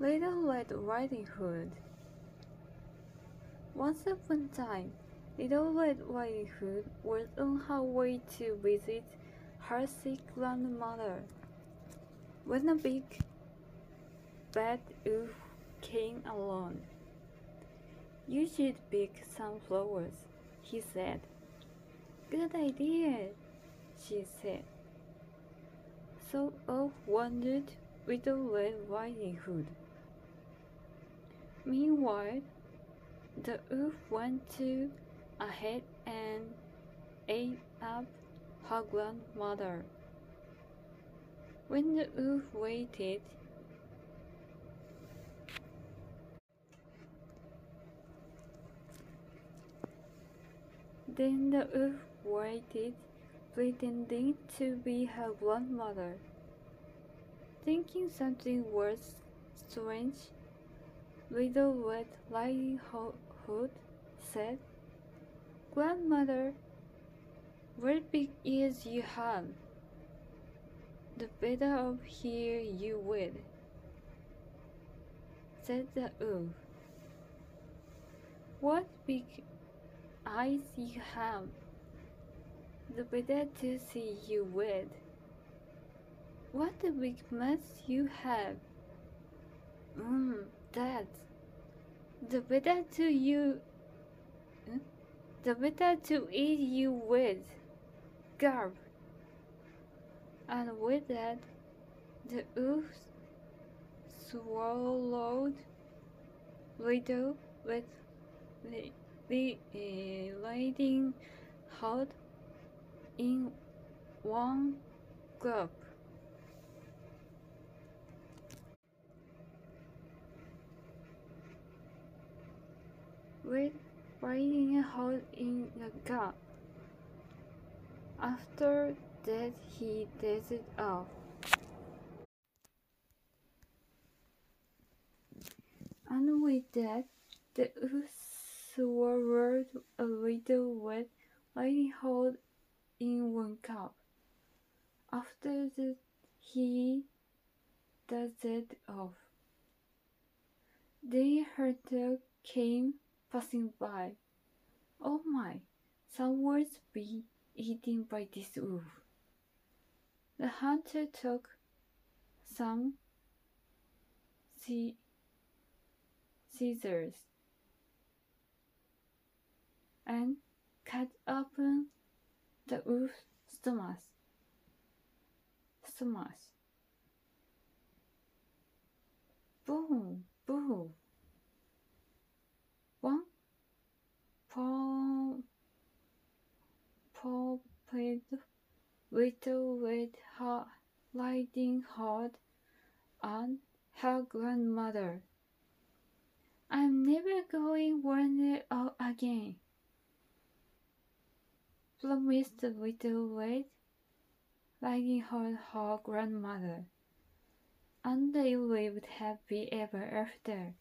Little Red Riding Hood. Once upon a time, Little Red Riding Hood was on her way to visit her sick grandmother when a big bad wolf came along. You should pick some flowers, he said. Good idea, she said. So off wandered Little Red Riding Hood. Meanwhile, the wolf went to ahead and ate up her grandmother. When the wolf waited, then the wolf waited, pretending to be her grandmother. Thinking something was strange, Little Red Riding Hood said, Grandmother, what big ears you have. The better of hear you will, said the wolf. What big eyes you have, the better to see you with. What a big mouth you have. Mmm, that. The better to you. The better to eat you with. Garb. And with that, the wolf swallowed little with the, uh, riding hood in one gulp. With riding a hole in the gulp. After that he dozed off. And with that, the swallowed a little wet riding hole in one cup. After that, he dozed off. The hunter came passing by. Oh my, some words be eaten by this wolf. The hunter took some scissors and cut open the wolf's stomach. Stomach. Boom. One paw, pulpit little with her riding hood and her grandmother. I'm never going wander out again, promised little red riding hood her grandmother, and they lived happy ever after.